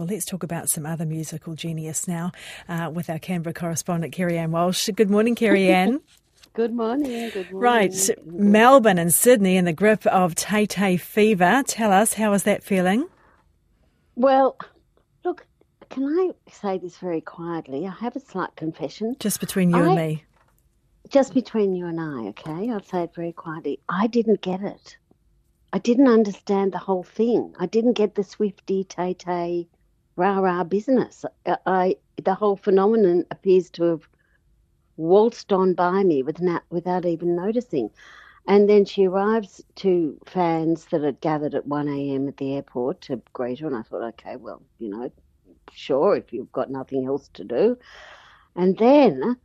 Well, let's talk about some other musical genius now uh, with our Canberra correspondent, Kerry-Anne Walsh. Good morning, Kerry-Anne. Good morning. Good morning. Right, Melbourne and Sydney in the grip of Tay Tay fever. Tell us, how is that feeling? Well, look, can I say this very quietly? I have a slight confession. Just between you I, and me. Just between you and I, okay? I'll say it very quietly. I didn't get it. I didn't understand the whole thing. I didn't get the Swifty Tay Tay rah rah business. I, I the whole phenomenon appears to have waltzed on by me without without even noticing. And then she arrives to fans that had gathered at 1 a.m. at the airport to greet her. And I thought, okay, well, you know, sure, if you've got nothing else to do. And then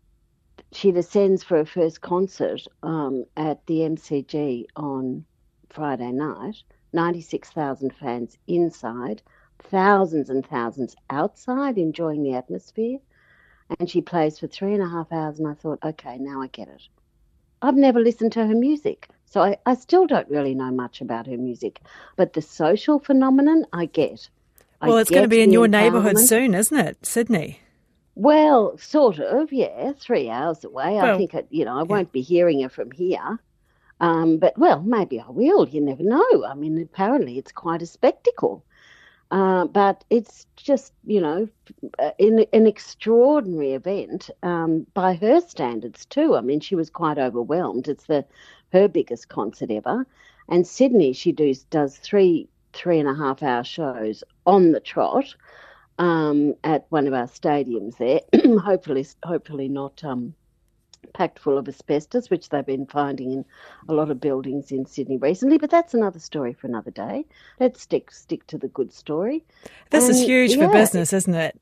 she descends for her first concert um, at the MCG on Friday night. 96,000 fans inside thousands and thousands outside enjoying the atmosphere. And she plays for three and a half hours, and I thought, okay, now I get it. I've never listened to her music, so I, I still don't really know much about her music. But the social phenomenon, I get. Well, I it's get going to be in your neighbourhood soon, isn't it, Sydney? Well, sort of, yeah, three hours away. Well, I think, it, you know, I yeah. won't be hearing her from here. Um, but, well, maybe I will. You never know. I mean, apparently it's quite a spectacle. Uh, but it's just, you know, in, an extraordinary event um, by her standards too. I mean, she was quite overwhelmed. It's the her biggest concert ever, and Sydney she does does three three and a half hour shows on the trot um, at one of our stadiums there. hopefully, hopefully not um, packed full of asbestos, which they've been finding in a lot of buildings in Sydney recently. But that's another story for another day. Let's stick stick to the good story. This and, is huge yeah, for business, isn't it?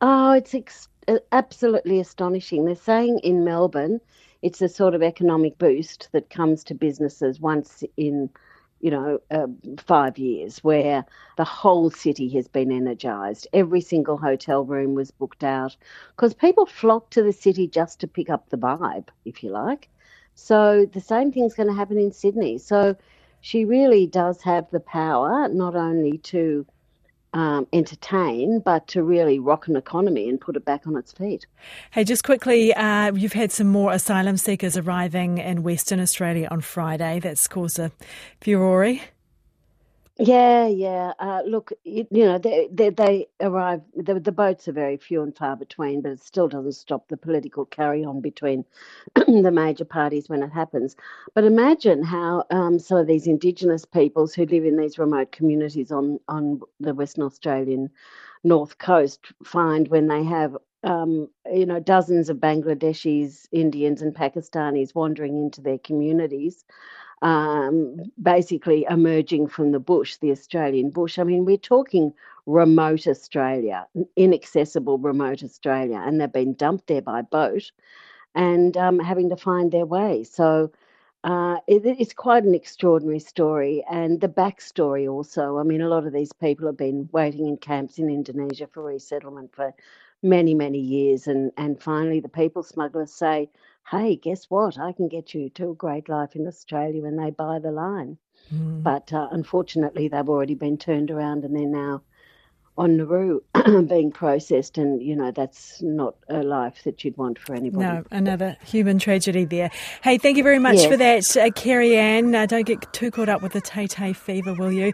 Oh, it's ex- uh, absolutely astonishing. They're saying in Melbourne, it's a sort of economic boost that comes to businesses once in you know, uh, five years where the whole city has been energised. Every single hotel room was booked out because people flock to the city just to pick up the vibe, if you like. So the same thing's going to happen in Sydney. So she really does have the power not only to um, entertain, but to really rock an economy and put it back on its feet. Hey, just quickly, uh, you've had some more asylum seekers arriving in Western Australia on Friday. That's caused a furore. Yeah, yeah. Uh, look, you, you know, they, they, they arrive, the, the, boats are very few and far between, but it still doesn't stop the political carry on between the major parties when it happens. But imagine how um, some of these Indigenous peoples who live in these remote communities on, on the Western Australian north coast find when they have um, you know, dozens of Bangladeshis, Indians, and Pakistanis wandering into their communities um, basically emerging from the bush, the Australian bush. I mean, we're talking remote Australia, inaccessible remote Australia, and they've been dumped there by boat and um, having to find their way. So uh, it, it's quite an extraordinary story, and the backstory also. I mean, a lot of these people have been waiting in camps in Indonesia for resettlement for many, many years, and and finally the people smugglers say hey, guess what? I can get you to a great life in Australia when they buy the line. Mm. But uh, unfortunately, they've already been turned around and they're now on Nauru being processed, and you know that's not a life that you'd want for anybody. No, another human tragedy there. Hey, thank you very much yes. for that, uh, Kerry-Anne. Uh, don't get too caught up with the Tay Tay fever, will you?